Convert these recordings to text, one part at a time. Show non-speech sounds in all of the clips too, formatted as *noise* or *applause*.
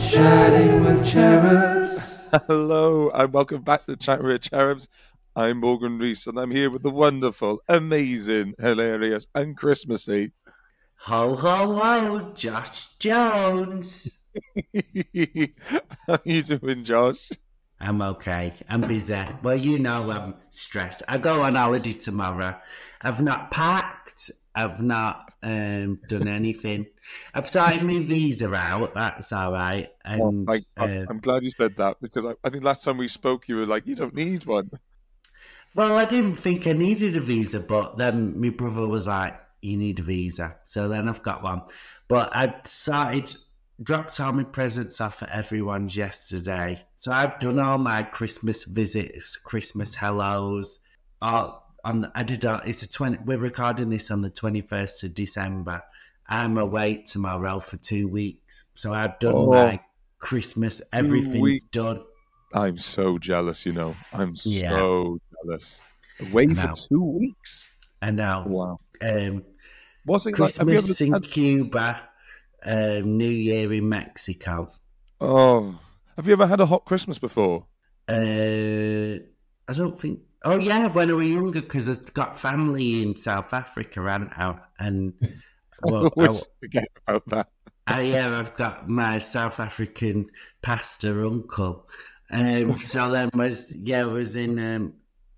Chatting with Cherubs. *laughs* Hello, and welcome back to Chat with Cherubs. I'm Morgan Rees, and I'm here with the wonderful, amazing, hilarious, and Christmassy. Ho ho ho, Josh Jones. *laughs* How you doing, Josh? I'm okay. I'm busy. Well, you know I'm stressed. I go on holiday tomorrow. I've not packed. I've not um, done anything. I've sorted my visa out. That's all right. And I, I, uh, I'm glad you said that because I, I think last time we spoke, you were like, "You don't need one." well, I didn't think I needed a visa, but then my brother was like, "You need a visa." So then I've got one. But I started dropped all my presents off at everyone's yesterday. So I've done all my Christmas visits, Christmas hellos. All on I did. All, it's a twenty. We're recording this on the twenty first of December. I'm away to tomorrow for two weeks, so I've done Oh. my Christmas. Everything's weeks. done. I'm so jealous. You know, I'm Yeah. so jealous. Away for Now. two weeks. And now, Wow. um, What's it like? Christmas in had, Cuba, um, New Year in Mexico. oh, have you ever had a hot Christmas before? Uh, I don't think. Oh yeah, when I was younger, because I've got family in South Africa, I? And *laughs* well, *laughs* I always forget about that. I, yeah, I've got my South African pastor uncle. Um, *laughs* so then was yeah, I was in. Um,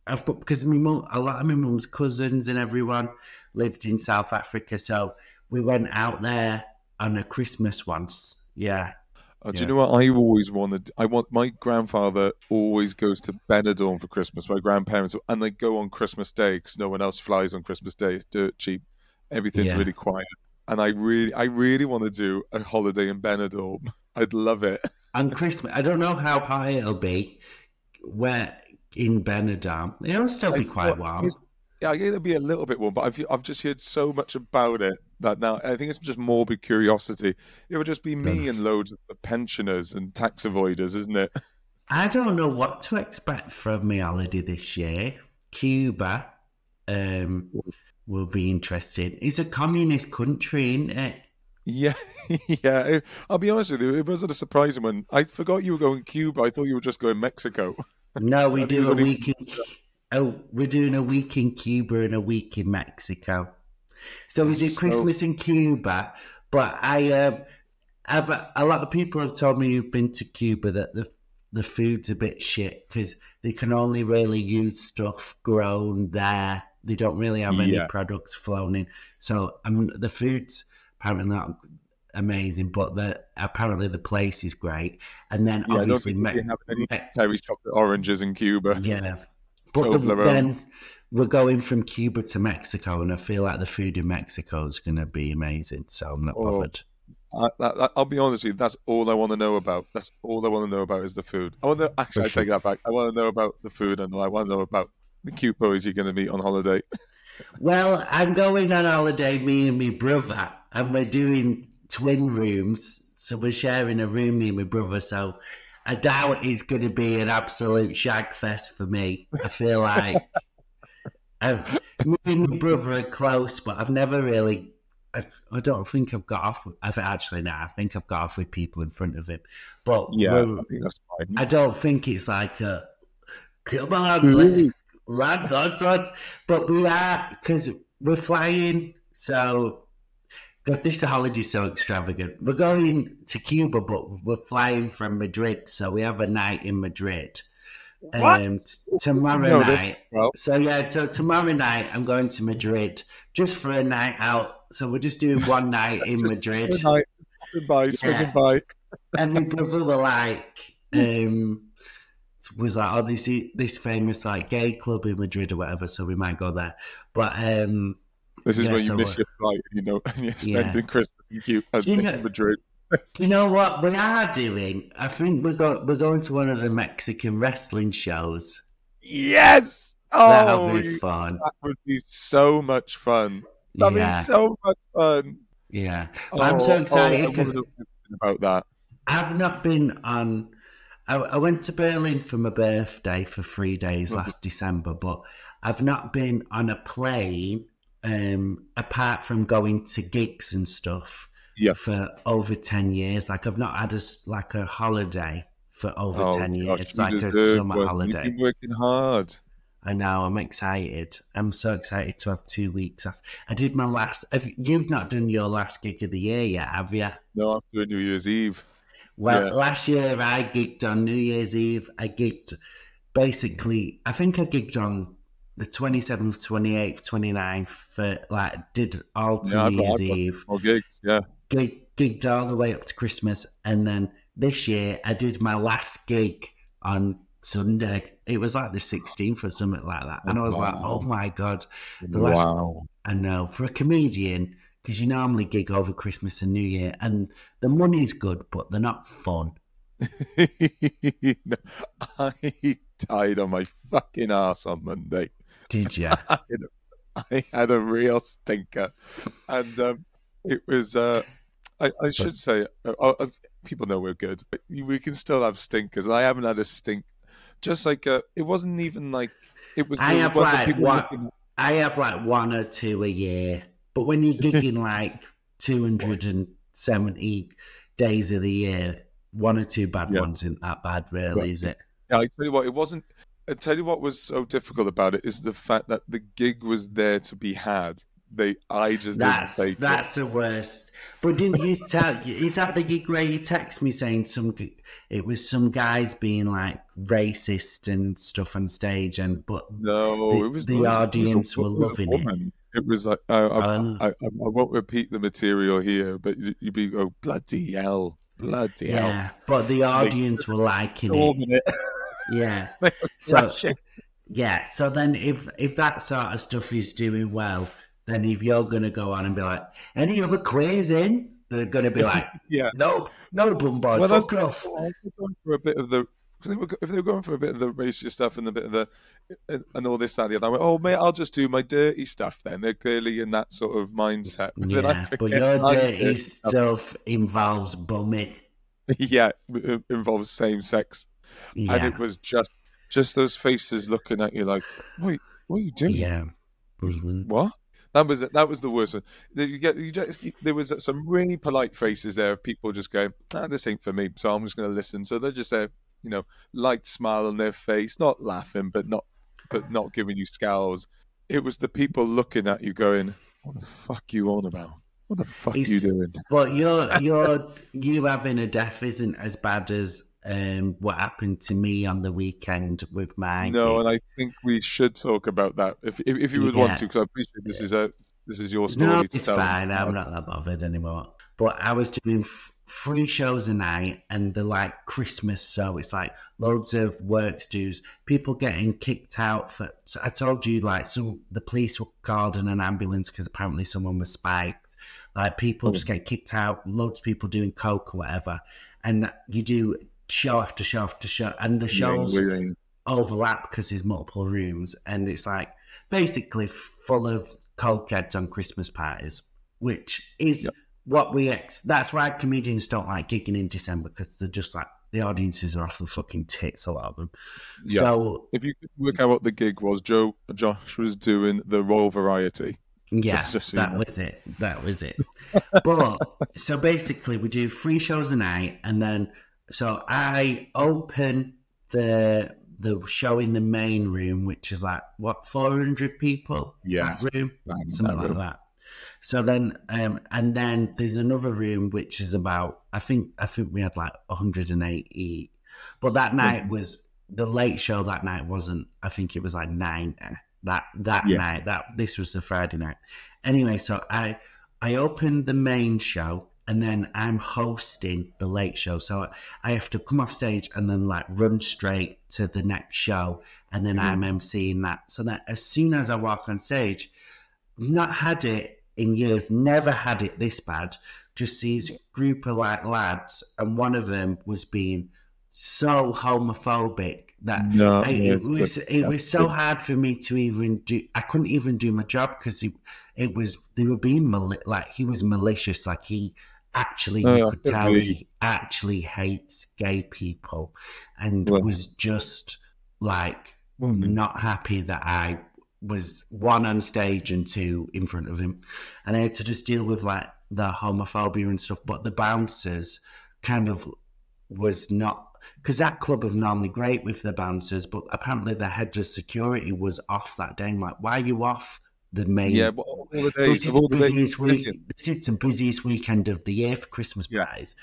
I've got because my mum, a lot of my mum's cousins and everyone lived in South Africa, so we went out there on a Christmas once. Yeah, Uh, Do Yeah. you know what I always wanted? I want my grandfather always goes to Benidorm for Christmas. My grandparents and they go on Christmas Day because no one else flies on Christmas Day. It's dirt cheap. Everything's Yeah. really quiet. And I really, I really want to do a holiday in Benidorm. *laughs* I'd love it. And Christmas. I don't know how high it'll be. Where in Benidorm, it'll still be quite warm. Yeah, it'll be a little bit warm, but I've I've just heard so much about it that now I think it's just morbid curiosity. It would just be me and loads of pensioners and tax avoiders, isn't it? *laughs* I don't know what to expect from my holiday this year. Cuba um, will be interesting. It's a communist country, isn't it? Yeah, *laughs* yeah. I'll be honest with you, it wasn't a surprising one. I forgot you were going Cuba. I thought you were just going Mexico. No, we I think it's do a only- week in. Oh, we're doing a week in Cuba and a week in Mexico. So we did so- Christmas in Cuba, but I um, have a lot of people have told me who've been to Cuba that the the food's a bit shit because they can only really use stuff grown there. They don't really have any Yeah. products flown in. So um, the food's apparently not amazing, but the apparently the place is great. And then Yeah, I obviously, Me- Me- Terry's chocolate oranges in Cuba. yeah. *laughs* But the- then we're going from Cuba to Mexico, and I feel like the food in Mexico is going to be amazing. So I'm not Oh. bothered. I, I, I'll be honest with you, that's all I want to know about. That's all I want to know about is the food. I want to actually. I take that back. I want to know about the food, and I want to know about the cute boys you're going to meet on holiday. *laughs* Well, I'm going on holiday, me and my brother, and we're doing twin rooms. So we're sharing a room, me and my brother. So I doubt it's going to be an absolute shag fest for me. I feel like *laughs* I've, me and my brother are close, but I've never really. I, I don't think I've got off. I've actually now. I think I've got off with people in front of him, but Yeah, I think that's fine. I don't think it's like a come on, let's lads, lads, lads. But we are because we're flying. So, God, this holiday is so extravagant. We're going to Cuba, but we're flying from Madrid. So we have a night in Madrid. What? Um, t- tomorrow No, night. well. So yeah, so tomorrow night I'm going to Madrid just for a night out. So we're just doing one night in *laughs* Madrid night. Goodbye. Yeah. goodbye. and my brother were like, um, was like, oh, this this famous like gay club in Madrid or whatever, so we might go there. But um, This is Yeah, when you so, miss your flight, you know, *laughs* and you're Yeah. spending Christmas in and you know- Madrid. you know what we are doing? I think we're go- we're going to one of the Mexican wrestling shows. Yes. oh, That'll Oh, be fun. that would be so much fun. That'd Yeah, be so much fun. yeah. But I'm so Oh, excited oh, I because wanna know everything about that. I've not been on. I, I went to Berlin for my birthday for three days Mhm. last December, but I've not been on a plane um, apart from going to gigs and stuff Yeah. for over ten years. Like I've not had a like a holiday for over Oh, ten gosh, years, you like a summer one. holiday. You've been working hard. I know. I'm excited. I'm so excited to have two weeks off. I did my last. Have, you've not done your last gig of the year yet, have you? No, I'm doing New Year's Eve. Well, Yeah. last year I gigged on New Year's Eve. I gigged basically. I think I gigged on the 27th, 28th, 29th for like did all to Yeah, New Year's Eve. More gigs. Yeah. Gig, gigged all the way up to Christmas, and then this year I did my last gig on Sunday. It was like the 16th or something like that, and I was like, "Oh my god!" The last- Wow. I know for a comedian because you normally gig over Christmas and New Year, and the money's good, but they're not fun. *laughs* I died on my fucking ass on Monday. Did you? *laughs* I had, I had a real stinker, and um, it was. Uh, I, I should say, uh, uh, people know we're good, but we can still have stinkers. And I haven't had a stink. Just like uh, it wasn't even like it was. I have like looking- I have like one or two a year, but when you're *laughs* gigging like 270 days of the year, one or two bad Yeah. ones isn't that bad, really, Right. is it? Yeah, I tell you what, it wasn't. I tell you what was so difficult about it is the fact that the gig was there to be had. They, I just That's didn't take it. that's the worst. But didn't you tell? Is that the gig where you text me saying some? It was some guys being like racist and stuff on stage, and but No, the- it was the it was- a- audience were it loving it. It was like I, I, Um, I, I won't repeat the material here, but you- you'd be oh bloody hell, bloody hell. yeah, but the audience were liking it. It. Yeah. *laughs* So yeah, so then if if that sort of stuff is doing well, then if you're gonna go on and be like, any other quiz in, they're gonna be like, *laughs* yeah. no, no, bum boy, Well, fuck off. I was going for a bit of the. Cause they were, if they were going for a bit of the racist stuff and a bit of the and, and all this that and the other, I went, oh mate, I'll just do my dirty stuff. Then they're clearly in that sort of mindset. But then I Yeah, but your dirty stuff involves bumming. *laughs* yeah, it involves same sex, and Yeah, it was just just those faces looking at you like, wait, what are you doing? yeah. What? That was that was the worst one. You get you just, there was some really polite faces there of people just going, ah, "This ain't for me," so I'm just going to listen. So they're just there, you know, light smile on their face, not laughing, but not but not giving you scowls. It was the people looking at you going, "What the fuck you on about? What the fuck you doing?" But your your you having a death isn't as bad as um what happened to me on the weekend with my No, and I think we should talk about that if if, if you would want to, because I appreciate this is a this is your story No, to it's fine. I'm not that bothered anymore. But I was doing f- three shows a night, and they're like Christmas, so it's like loads of works dues. People getting kicked out for. So I told you, like, so the police were called in an ambulance because apparently someone was spiked. Like people Oh. just hmm. get kicked out. Loads of people doing coke or whatever, and you do show after show after show, and the shows Yeah, overlap because there's multiple rooms and it's like basically full of cokeheads on Christmas parties, which is Yep. What we ex. That's why comedians don't like gigging in December because they're just like the audiences are off the fucking tits, a lot of them. Yeah. So If you could work out what the gig was, Joe Josh was doing the Royal Variety. yeah, just so that know. was it. That was it. but so basically, we do three shows a night, and then so I open the the show in the main room, which is like what four hundred people. Yeah, that room, that- something that like room. that. So then, um, and then there's another room which is about. I think I think we had like 180, but that night was the late show. That night wasn't. I think it was like nine. That that Yeah. night. That this was the Friday night. Anyway, so I I opened the main show and then I'm hosting the late show. So I have to come off stage and then like run straight to the next show and then I'm emceeing that. So that as soon as I walk on stage, not had it in years, never had it this bad. Just these group of like lads, and one of them was being so homophobic that No, I, it was that's- it was so hard for me to even do. I couldn't even do my job because it, it was they were being mali- like he was malicious. Like he actually, you could tell he actually hates gay people, and Well- was just like Mm. not happy that I was one on stage and two in front of him, and I had to just deal with like the homophobia and stuff, but the bouncers kind of was not because that club are normally great with the bouncers, but apparently the head of security was off that day. I'm like, why are you off the main? Yeah, but all the this is the days. busiest week. This is the busiest weekend of the year for Christmas Yeah. parties.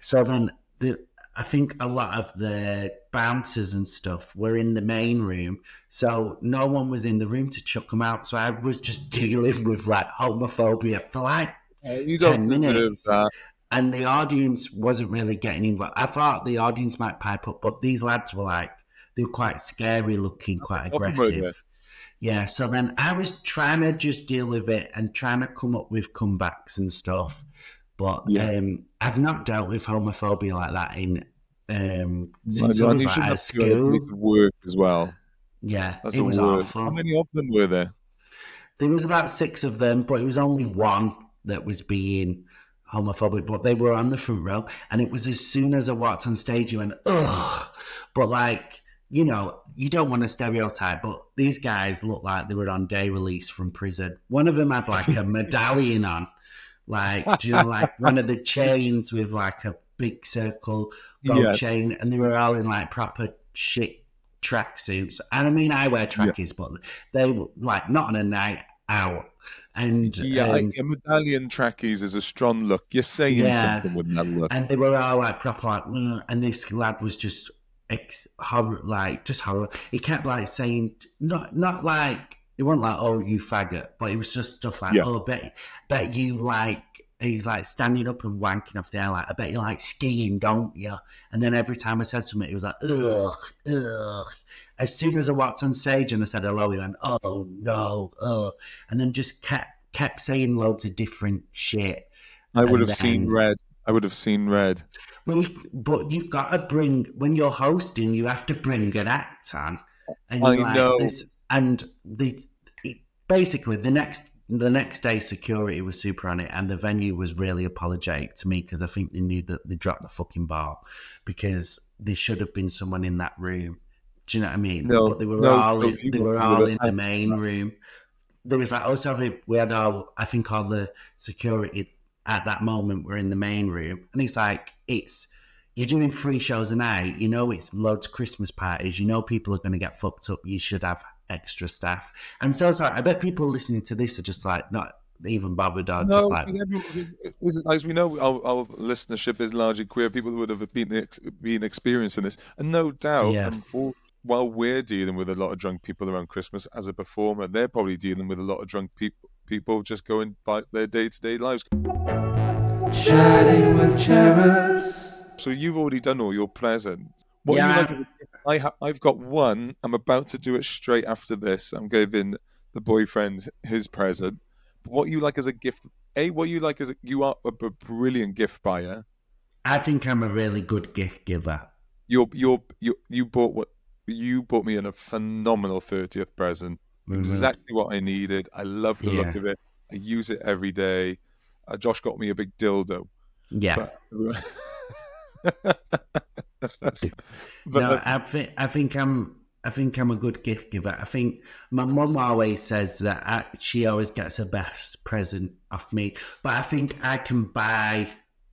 So then the I think a lot of the bouncers and stuff were in the main room, so no one was in the room to chuck them out. So I was just *laughs* dealing with like homophobia for like You 10 minutes. and the audience wasn't really getting involved. I thought the audience might pipe up, but these lads were like they were quite scary looking, quite Often were they? aggressive. Yeah, so then I was trying to just deal with it and trying to come up with comebacks and stuff. But Yeah. um, I've not dealt with homophobia like that in um, since I And was like at have to go to school. work as well. Yeah, That's it was worst. awful. How many of them were there? There was about six of them, but it was only one that was being homophobic. But they were on the front row, and it was as soon as I walked on stage, you went ugh. But like you know, you don't want to stereotype, but these guys looked like they were on day release from prison. One of them had like a *laughs* medallion on, like *laughs* do you know, like one of the chains with like a big circle gold Yeah. chain, and they were all in like proper shit tracksuits. And I mean, I wear trackies, but they were like not on a night out. And Yeah, um, like, a medallion trackies is a strong look. You're saying Yeah. something with that look. and they were all like proper like, "Mm," and this lad was just ex- horror, like just horror. He kept like saying not not like it wasn't like oh you faggot, but it was just stuff like Yeah. oh bet bet you like. He's like standing up and wanking off the air, like, I bet you like skiing, don't you? And then every time I said something, he was like, ugh, ugh. As soon as I walked on stage and I said hello, he went, oh no, oh. And then just kept kept saying loads of different shit. I would and have seen red. I would have seen red. Well, but you've got to bring when you're hosting, you have to bring an act on, and I like, know. this- and the it, basically the next the next day, security was super on it, and the venue was really apologetic to me because I think they knew that they dropped the fucking ball because there should have been someone in that room. Do you know what I mean? No, but they were no, all no, in, you they were all in the main room. There was like also we- we had all I think all the security at that moment were in the main room, and it's like it's you're doing three shows a night. You know it's loads of Christmas parties. You know people are going to get fucked up. You should have extra staff. I'm so sorry. I bet people listening to this are just like not even bothered or No, just like everyone- is it- as we know, our, our listenership is largely queer. People who would have been been experiencing this, and no doubt, Yeah. and for, while we're dealing with a lot of drunk people around Christmas as a performer, they're probably dealing with a lot of drunk people. People just going by their day to day lives. Chatting with cherubs. So you've already done all your presents. What Yeah. you like as a, I ha- I've got one. I'm about to do it straight after this. I'm giving the boyfriend his present. But what you like as a gift? A, what you like as a, you are a brilliant gift buyer. I think I'm a really good gift giver. You're, you're, you you bought what you bought me in a phenomenal 30th present. Exactly what I needed. I love the look of it. I use it every day. Uh, Josh got me a big dildo. Yeah. But, but *laughs* *laughs* no, I think I think I'm I think I'm a good gift giver. I think my mum always says that I, she always gets her best present off me, but I think I can buy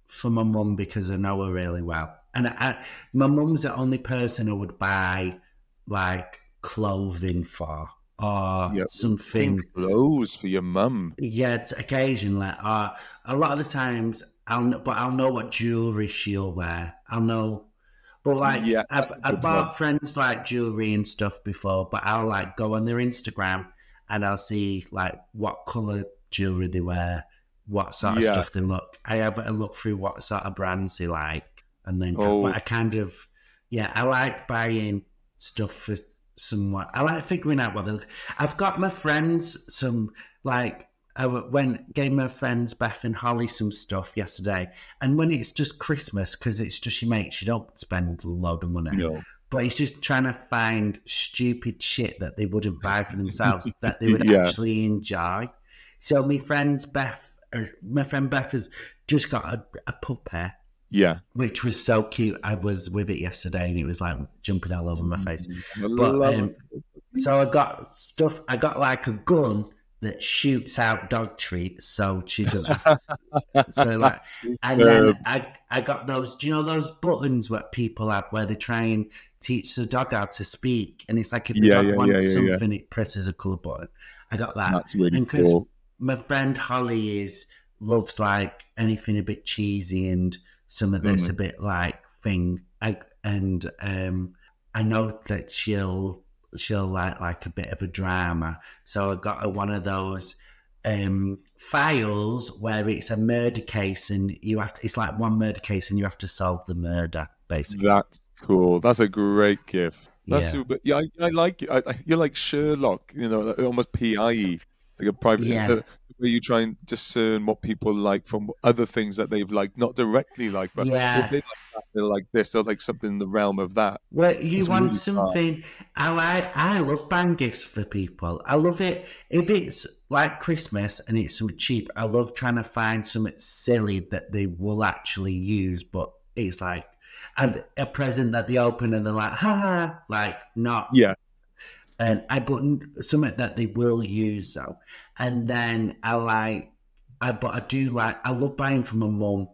for my mum because I know her really well, and I, my mum's the only person I would buy like clothing for or Yep. something clothes for your mum. yeah, occasionally. Uh, a lot of the times, I'll but I'll know what jewelry she'll wear. I'll know, but like Yeah, I've that's a I good bought one. friends like jewelry and stuff before, but I'll like go on their Instagram and I'll see like what color jewelry they wear, what sort of Yeah. stuff they look. I have a look through what sort of brands they like, and then Oh. but I kind of yeah, I like buying stuff for someone. I like figuring out what they look. I've got my friends some like I went gave my friends Beth and Holly some stuff yesterday, and when it's just Christmas because it's just your mates, you don't spend a load of money. No. But it's just trying to find stupid shit that they wouldn't buy for themselves *laughs* that they would Yeah. actually enjoy. So my friend's Beth, uh, my friend Beth has just got a, a puppy Yeah. which was so cute. I was with it yesterday, and it was like jumping all over my face. I But um, so I got stuff. I got like a gun that shoots out dog treats, so she doesn't. *laughs* So like, and then I I got those. Do you know those buttons what people have where they try and teach the dog how to speak, and it's like if the Yeah, dog yeah, wants yeah, something, it presses a colour button. I got that. That's really And 'cause cool. my friend Holly is loves like anything a bit cheesy and some of this Mhm. a bit like thing. I, and um, I know that she'll she'll like like a bit of a drama. So I got her one of those um files where it's a murder case and you have to, it's like one murder case and you have to solve the murder basically. That's cool. That's a great gift. That's Yeah. super. Yeah, I, I like you. I, I- you're like Sherlock, you know, almost PIE, like a private. Yeah. Where you try and discern what people like from other things that they've liked, not directly like, but Yeah. if they like that, they're like this, they're like something in the realm of that. Well, you It's want really something. I like. I love buying gifts for people. I love it if it's like Christmas and it's something cheap. I love trying to find something silly that they will actually use, but it's like and a present that they open and they're like, ha ha, like not. Yeah. And I but something that they will use though, and then I like. I but I do like. I love buying from my mum,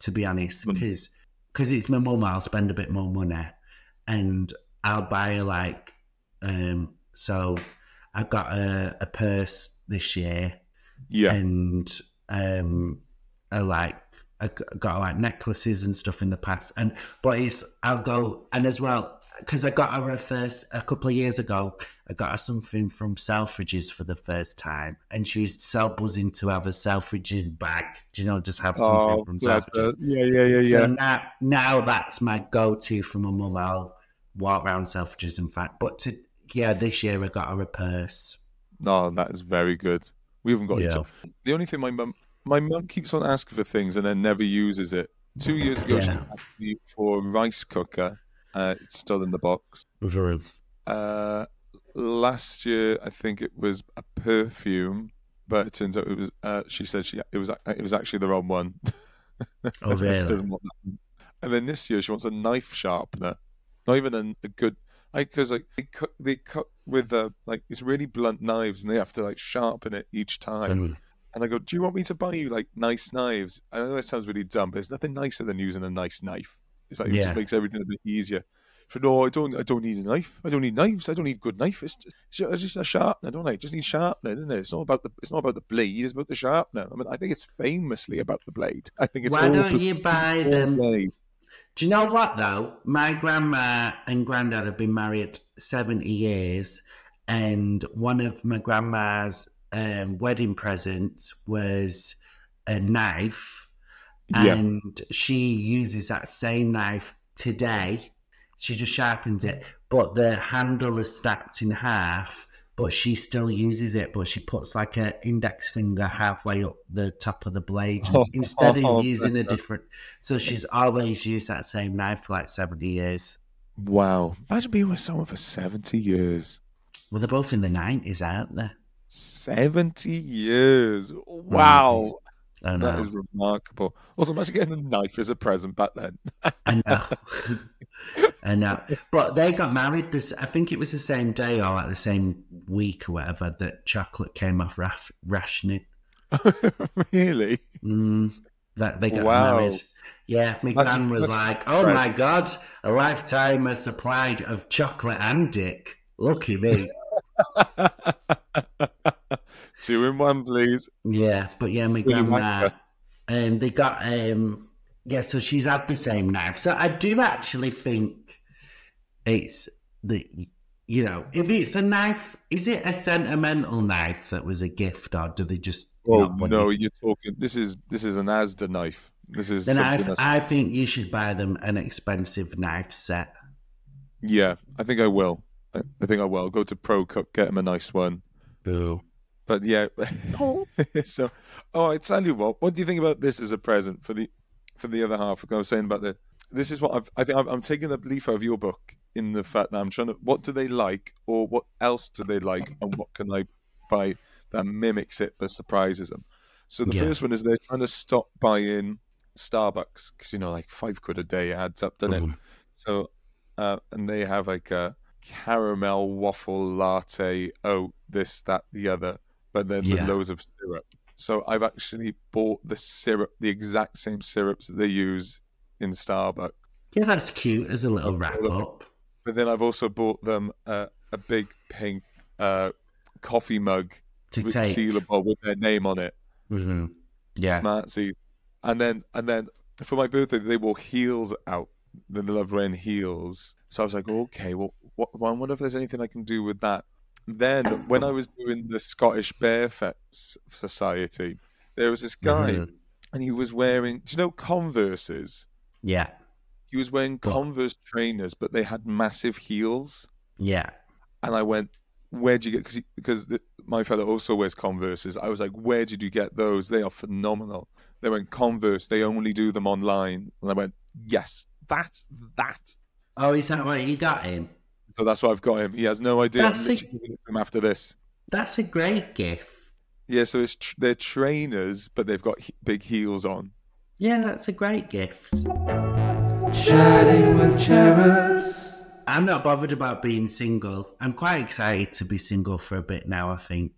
to be honest, Mm. because because it's my mum. I'll spend a bit more money and I'll buy like um so I got a, a purse this year Yeah. and um I like I got like necklaces and stuff in the past and but it's I'll go and as well because I got her a first a couple of years ago I got her something from Selfridges for the first time and she was so buzzing to have a Selfridges bag do you know just have something Oh, from Selfridges her. yeah, yeah, yeah, so yeah. now, now that's my go-to from my mum. I'll walk around Selfridges, in fact. But to, yeah, this year I got her a purse. No, that is very good. We haven't got each Yeah. other. The only thing my mum, my mum keeps on asking for things and then never uses it. Two years ago, she asked me for a rice cooker. Uh, it's still in the box. Uh, last year, I think it was a perfume, but it turns out it was. Uh, she said she it was it was actually the wrong one. Oh, *laughs* she really? doesn't want that. And then this year, she wants a knife sharpener, not even a, a good. I Because like they cut, they cut with uh, like these really blunt knives, and they have to like sharpen it each time. And I go, "Do you want me to buy you like nice knives?" I know that sounds really dumb, but there's nothing nicer than using a nice knife. It's like it Yeah. just makes everything a bit easier. So no, I don't. I don't need a knife. I don't need knives. I don't need good knife. It's just, it's just- a sharpener, don't I? It just need sharpening, isn't it? It's not about the. It's not about the blade. It's about the sharpener. I mean, I think it's famously about the blade. I think it's Why don't you buy them? blade. Do you know what though? My grandma and granddad have been married seventy years, and one of my grandma's um, wedding presents was a knife, Yeah. and she uses that same knife today. She just sharpens it, but the handle is snapped in half. But she still uses it, but she puts like an index finger halfway up the top of the blade *laughs* Oh, instead of bless using a different. So she's always used that same knife for like seventy years. Wow. Imagine being with someone for seventy years. Well, they're both in the nineties, aren't they? Seventy years. Wow. I That know. is remarkable. Also, imagine getting a knife as a present back then. *laughs* I know. *laughs* I know. But they got married this I think it was the same day or like the same week or whatever that chocolate came off raf- rationing. *laughs* really? Mm, that they got Wow. married. Yeah, my That's- gran was like, "Oh right. my god, a lifetime of supply of chocolate and dick. Lucky me." *laughs* Two in one, please. yeah, but yeah, my Willy grandma, Wonka. um, they got um, yeah, so she's had the same knife. So I do actually think it's the you know, if it's a knife, is it a sentimental knife that was a gift, or do they just? Oh no, it? you're talking. This is this is an Asda knife. This is Then I, that's, I think you should buy them an expensive knife set. yeah. I think I will. I, I think I will go to ProCook, get him a nice one. Boo. But yeah, *laughs* so oh, I tell you what. What do you think about this as a present for the for the other half? Like I was saying about the. This is what I've, I think I'm, I'm taking a leaf out of your book in the fact that I'm trying to. What do they like, or what else do they like, and what can I buy that mimics it but surprises them? So the Yeah. first one is they're trying to stop buying Starbucks because you know like five quid a day adds up, doesn't it? Mhm. So, uh, and they have like a caramel waffle latte, oh, this, that, the other. But then Yeah. with loads of syrup. So I've actually bought the syrup, the exact same syrups that they use in Starbucks. Yeah, that's cute as a little wrap up. But then I've also bought them uh, a big pink uh, coffee mug To with take. sealable with their name on it. Mhm. Yeah. Smartsies. And then and then for my birthday they wore heels out. They love wearing heels. So I was like, okay, well, what, well, I wonder if there's anything I can do with that. Then *coughs* when I was doing the Scottish Barefoot S- Society, there was this guy Mhm. and he was wearing, do you know Converses? Yeah. He was wearing What? Converse trainers, but they had massive heels. Yeah. And I went, where'd you get? Cause he, because the, my fellow also wears Converses. I was like, where did you get those? They are phenomenal. They went Converse. They only do them online. And I went, yes, that's that. Oh, is that why you got him? So that's why I've got him. He has no idea. That's I'm a- literally giving it to him after this. That's a great gift. Yeah, so it's tr- they're trainers, but they've got he- big heels on. Yeah, that's a great gift. Chatting with cherubs. I'm not bothered about being single. I'm quite excited to be single for a bit now, I think.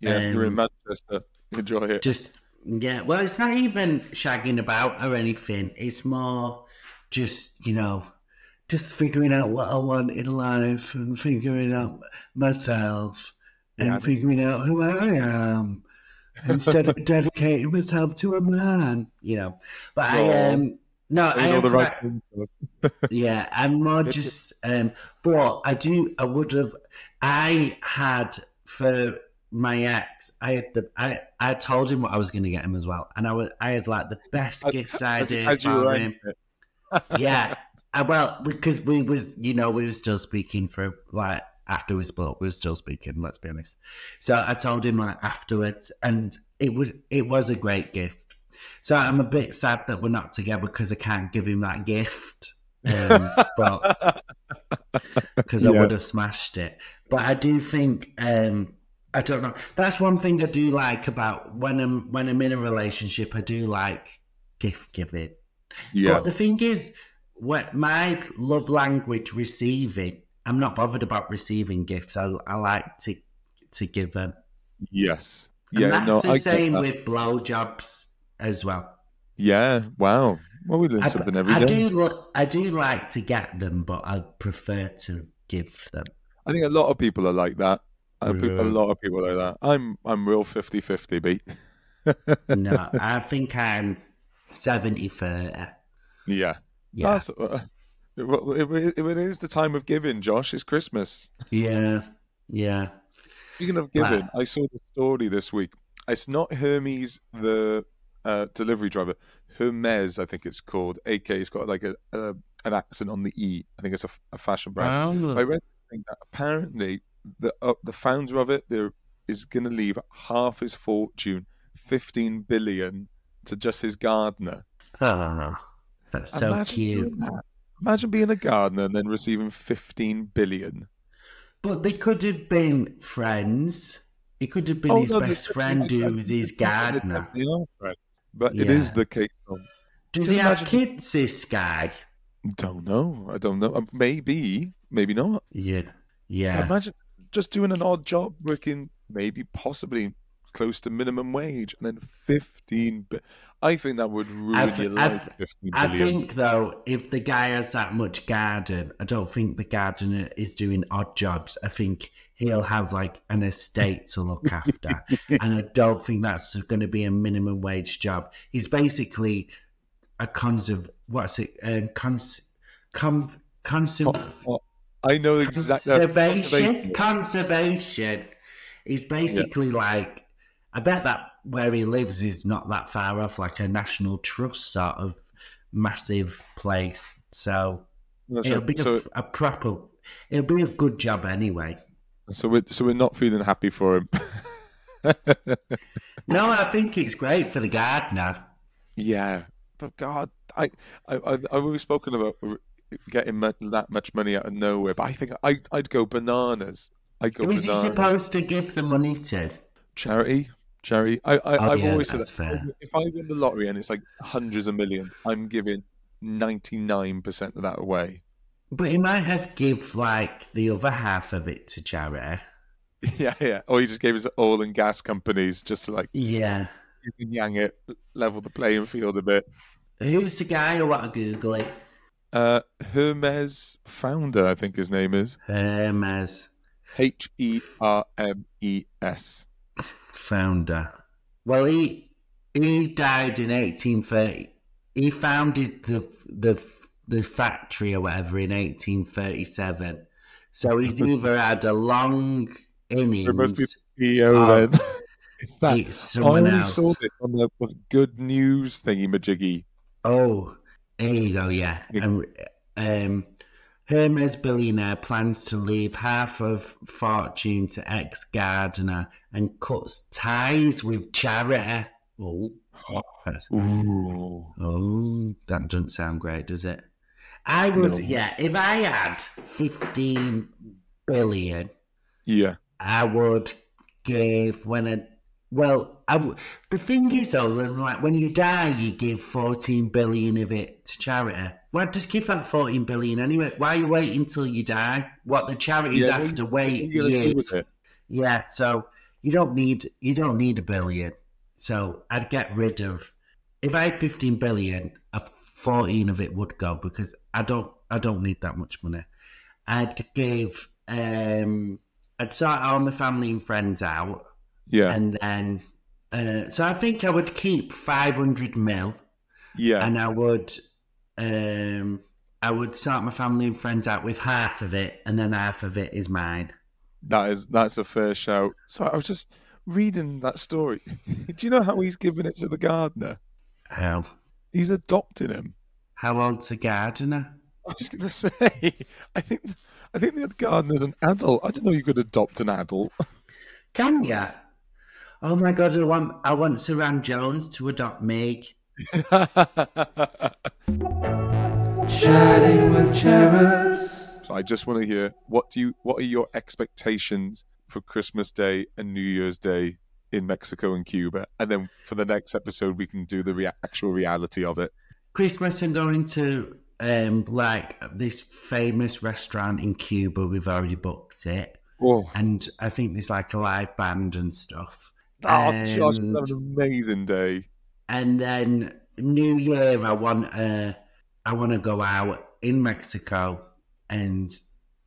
Yeah, you're in Um, Manchester. Enjoy it. Just, yeah, well, it's not even shagging about or anything. It's more just, you know, just figuring out what I want in life and figuring out myself and Yeah. figuring out who I am instead of *laughs* dedicating myself to a man, you know. But I, Aw. um, no, I am the quite, right things. *laughs* yeah, I'm more just um but I do I would have I had for my ex, I had the I, I told him what I was gonna get him as well. And I was I had like the best gift As- idea as for him. Yeah. Uh, well, because we was you know, we were still speaking for like after we split we were still speaking, let's be honest. So I told him like afterwards and it was it was a great gift. So I'm a bit sad that we're not together because I can't give him that gift. Um, *laughs* but *laughs* because I would have smashed it. But I do think um, I don't know. That's one thing I do like about when I'm when I'm in a relationship. I do like gift giving. Yeah. But the thing is, what my love language receiving. I'm not bothered about receiving gifts. I, I like to to give them. Yes. And Yeah. that's no, the I same with blowjobs as well. Yeah. Wow. Well, we learn I, something every I day. do I do like to get them, but I prefer to give them. I think a lot of people are like that. A lot of people are like that. I'm I'm real 50-50, beat. No, *laughs* I think I'm 70 30. yeah. Yeah. That's, uh, it, it, it is the time of giving, Josh. It's Christmas. Yeah. Yeah. Speaking of giving, Wow. I saw the story this week. It's not Hermes, the uh, delivery driver. Hermes, I think it's called. AK, it's got like a, a an accent on the E. I think it's a, a fashion brand. I read thing that apparently the uh, the founder of it there is going to leave half his fortune, fifteen billion, to just his gardener. Oh, that's so Imagine cute. that. Imagine being a gardener and then receiving fifteen billion. But they could have been friends. He could have been Oh, his no, best friend who was his gardener. definitely are friends. But it is the case. Of, Does he have kids, this guy? don't know. I don't know. Um, Maybe, maybe not. Yeah. Yeah. Imagine just doing an odd job, working maybe possibly close to minimum wage, and then fifteen. Bi- I think that would ruin I've- your I've- life. Fifteen I think though, if the guy has that much garden, I don't think the gardener is doing odd jobs. I think he'll have like an estate to look after, *laughs* and I don't think that's going to be a minimum wage job. He's basically a conserv. What's it? Um, cons. Com. Conserv. Oh, I know exactly. Conservation. Conservation. He's basically like. I bet that where he lives is not that far off, like a national trust sort of massive place. So No, it'll So, be a, so, a proper. It'll be a good job anyway. so we're so we're not feeling happy for him. *laughs* No, I think it's great for the gardener. yeah, but God, I I I I've spoken about getting that much money out of nowhere, but I think I I'd go bananas. I'd go Who is he supposed to give the money to? charity charity i, I Oh, i've yeah, always said that fair. if i win the lottery and it's like hundreds of millions i'm giving 99% of that away But he might have give like the other half of it to charity. *laughs* Yeah, yeah. Or he just gave us oil and gas companies just to like Yeah. yin yang it, level the playing field a bit. Who's the guy who want to Google it? Uh, Hermes founder, I think his name is Hermes H E R M E S. founder. Well, he he died in 1830. He founded the the the factory or whatever in 1837. So he's *laughs* either had a long innings. It must be the CEO then. *laughs* it's that. It's I only else. saw this on the good news thingy majiggy. Oh, there you go. Yeah. Yeah. Um, um, Hermes billionaire plans to leave half of fortune to ex gardener and cuts ties with charity. Oh, Ooh. oh, that doesn't sound great, does it? I would, No. yeah. If I had fifteen billion, Yeah. I would give when I well, I w- the thing is though, like when you die, you give fourteen billion of it to charity. Well, just give that fourteen billion anyway. Why are you waiting until you die? What the charities Yeah, have to wait are you gonna do years. Yeah, so you don't need you don't need a billion. So I'd get rid of if I had fifteen billion, a fourteen of it would go because I don't I don't need that much money. I'd give um I'd sort all my family and friends out Yeah. and then uh, so I think I would keep five hundred mil yeah. and I would um I would sort my family and friends out with half of it and then half of it is mine. That is that's a fair shout. So I was just reading that story. *laughs* Do you know how he's given it to the gardener? How He's adopting him. how old's the gardener? I was going *laughs* to say, I think I think the gardener's an adult. I didn't know you could adopt an adult. Can ya? Oh my god, I want I want Saran Jones to adopt Meg. Chatting with cherubs. So I just want to hear what do you what are your expectations for Christmas Day and New Year's Day in Mexico and Cuba, and then for the next episode we can do the rea- actual reality of it. Christmas I'm going to um like this famous restaurant in Cuba. We've already booked it. Oh, And I think there's like a live band and stuff. oh Josh, that was an amazing day. And then New Year, I want uh, I want to go out in Mexico and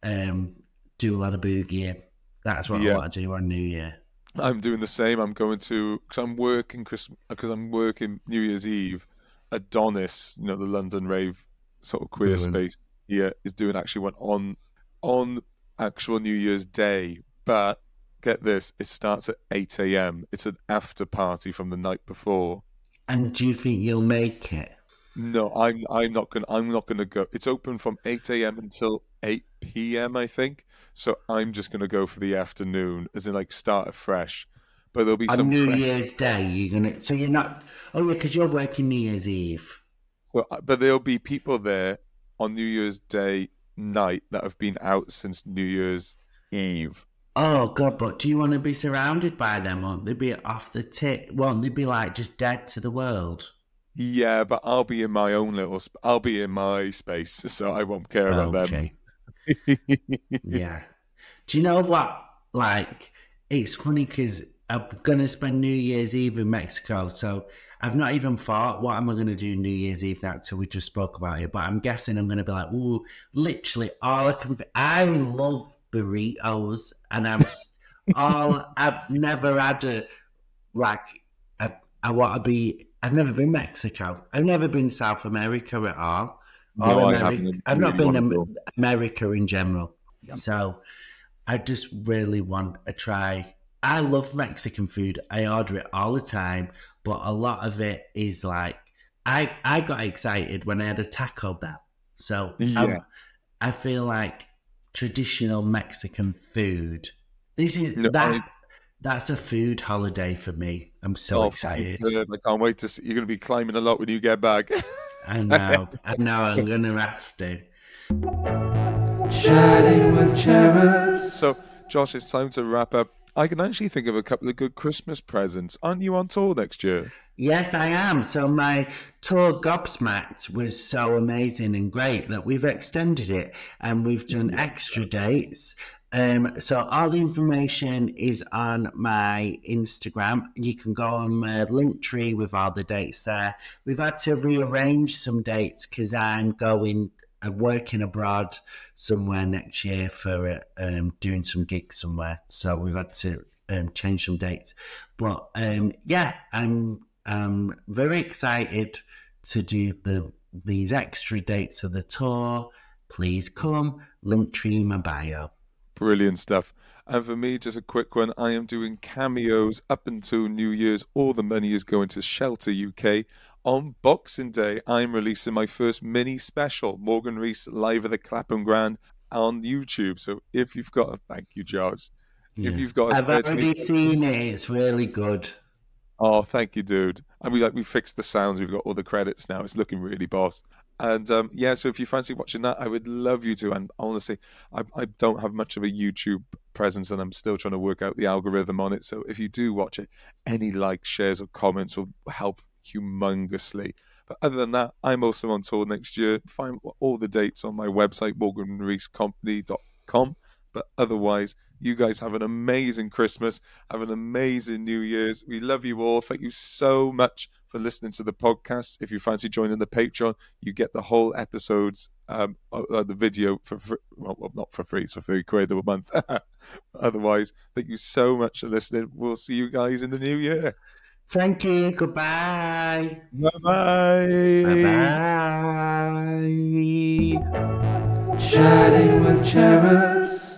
um, do a lot of boogie. That's what Yeah. I want to do on New Year. I'm doing the same. I'm going to because I'm working Christmas because I'm working New Year's Eve. Adonis, you know, the London rave sort of queer Brilliant. space here is doing actually one on on actual New Year's Day. But get this, it starts at eight a.m. It's an after party from the night before. And do you think you'll make it? No, I'm I'm not gonna I'm not gonna go. It's open from eight a.m. until eight p.m. I think. So I'm just gonna go for the afternoon, as in like start afresh. But there'll be On some New pre- Year's Day, you're gonna. So you're not. Oh yeah, because you're working New Year's Eve. Well, uh, but there'll be people there on New Year's Day night that have been out since New Year's Eve. Oh god, but do you want to be surrounded by them? Won't they be off the tip? Won't they be like just dead to the world? Yeah, but I'll be in my own little. Sp- I'll be in my space, *laughs* so I won't care about Okay. them. *laughs* Yeah. Do you know what? Like, it's funny because I'm going to spend New Year's Eve in Mexico. So I've not even thought, what am I going to do New Year's Eve now till we just spoke about it. But I'm guessing I'm going to be like, ooh, literally all I can. I love burritos and I'm *laughs* all I've never had a, like, I, I want to be. I've never been Mexico. I've never been South America at all. No, haven't. I've not Really been America in general. So I just really want to try. I love Mexican food. I order it all the time, but a lot of it is like I I got excited when I had a Taco Bell. So Yeah. I feel like traditional Mexican food. This is No, that I- that's a food holiday for me. I'm so Oh, excited. I can't wait to see. You're going to be climbing a lot when you get back. *laughs* I know. I know. I'm gonna have to. Chatting with cherubs. so, Josh, it's time to wrap up. I can actually think of a couple of good Christmas presents. Aren't you on tour next year? Yes, I am. So my tour Gobsmacked was so amazing and great that we've extended it and we've done extra dates Um, so all the information is on my Instagram. You can go on my link tree with all the dates there. We've had to rearrange some dates because I'm going uh, working abroad somewhere next year for um, doing some gigs somewhere. So we've had to um, change some dates. But um, yeah, I'm I'm very excited to do the these extra dates of the tour. Please come. Linktree my bio. Brilliant stuff. And for me, just a quick one. I am doing cameos up until New Year's. All the money is going to Shelter UK. On Boxing Day, I'm releasing my first mini special, Morgan Rees live at the Clapham Grand on YouTube. So if you've got a thank you, George. Yeah. If you've got a I've already 20 seen it. It's really good. Oh, thank you, dude. And we like we fixed the sounds. We've got all the credits now. It's looking really boss. And um, yeah, so if you fancy watching that, I would love you to. And honestly, I, I don't have much of a YouTube presence, and I'm still trying to work out the algorithm on it. So if you do watch it, any likes, shares, or comments will help humongously. But other than that, I'm also on tour next year. Find all the dates on my website, morganreescomedy.com. But otherwise, you guys have an amazing Christmas. Have an amazing New Year's. We love you all. Thank you so much for listening to the podcast. If you fancy joining the Patreon, you get the whole episodes, um, uh, the video for free. Well, not for free, it's for three quid a month. *laughs* Otherwise, thank you so much for listening. We'll see you guys in the new year. Thank you. Goodbye. Bye bye. Bye bye. Chatting with cherubs.